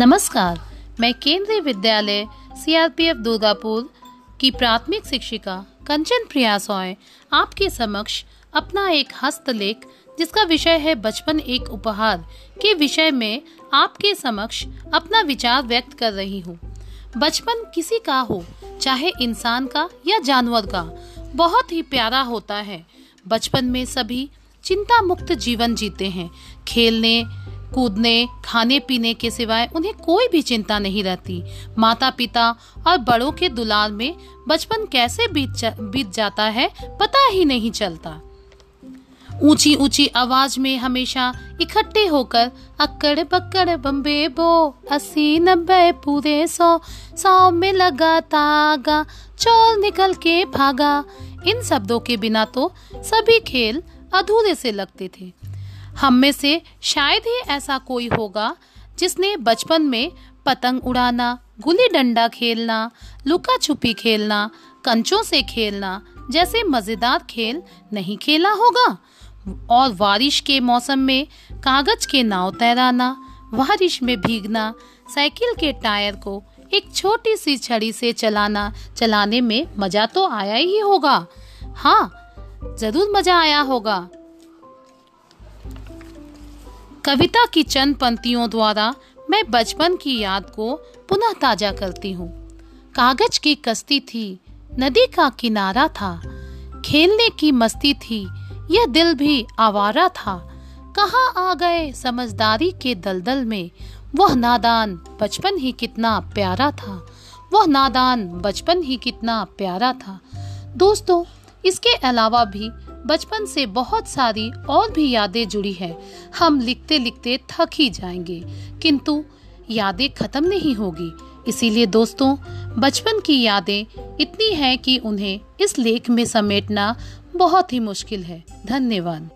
नमस्कार, मैं केंद्रीय विद्यालय सीआरपीएफ दुर्गापुर की प्राथमिक शिक्षिका कंचन प्रिया सॉय आपके समक्ष अपना एक हस्तलेख, जिसका विषय है बचपन एक उपहार, के विषय में आपके समक्ष अपना विचार व्यक्त कर रही हूँ। बचपन किसी का हो, चाहे इंसान का या जानवर का, बहुत ही प्यारा होता है। बचपन में सभी चिंता मुक्त जीवन जीते हैं। खेलने कूदने खाने पीने के सिवाय उन्हें कोई भी चिंता नहीं रहती। माता पिता और बड़ों के दुलार में बचपन कैसे बीत जा, बीत जाता है पता ही नहीं चलता। ऊँची ऊँची आवाज़ में हमेशा इकट्ठे होकर अक्कड़ बक्कड़ बम्बे बो अस्सी नब्बे पूरे सौ सौ में लगा तागा चोल निकल के भागा। इन शब्दों के बिना तो सभी खेल अधूरे से लगते थे। हम में से शायद ही ऐसा कोई होगा जिसने बचपन में पतंग उड़ाना, गुल्ली डंडा खेलना, लुका छुपी खेलना, कंचों से खेलना जैसे मज़ेदार खेल नहीं खेला होगा। और बारिश के मौसम में कागज़ के नाव तैराना बारिश में भीगना, साइकिल के टायर को एक छोटी सी छड़ी से चलाना, चलाने में मज़ा तो आया ही होगा। हाँ ज़रूर मज़ा आया होगा। कविता की चंद पंक्तियों द्वारा मैं बचपन की याद को पुनः ताज़ा करती हूँ। कागज़ की कश्ती थी, नदी का किनारा था। खेलने की मस्ती थी, यह दिल भी आवारा था। कहाँ आ गए समझदारी के दलदल में? वह नादान बचपन ही कितना प्यारा था। वह नादान बचपन ही कितना प्यारा था। दोस्तों, इसके अलावा भी बचपन से बहुत सारी और भी यादें जुड़ी हैं। हम लिखते लिखते थक ही जाएँगे, किंतु यादें खत्म नहीं होगी। इसीलिए दोस्तों, बचपन की यादें इतनी हैं कि उन्हें इस लेख में समेटना बहुत ही मुश्किल है। धन्यवाद।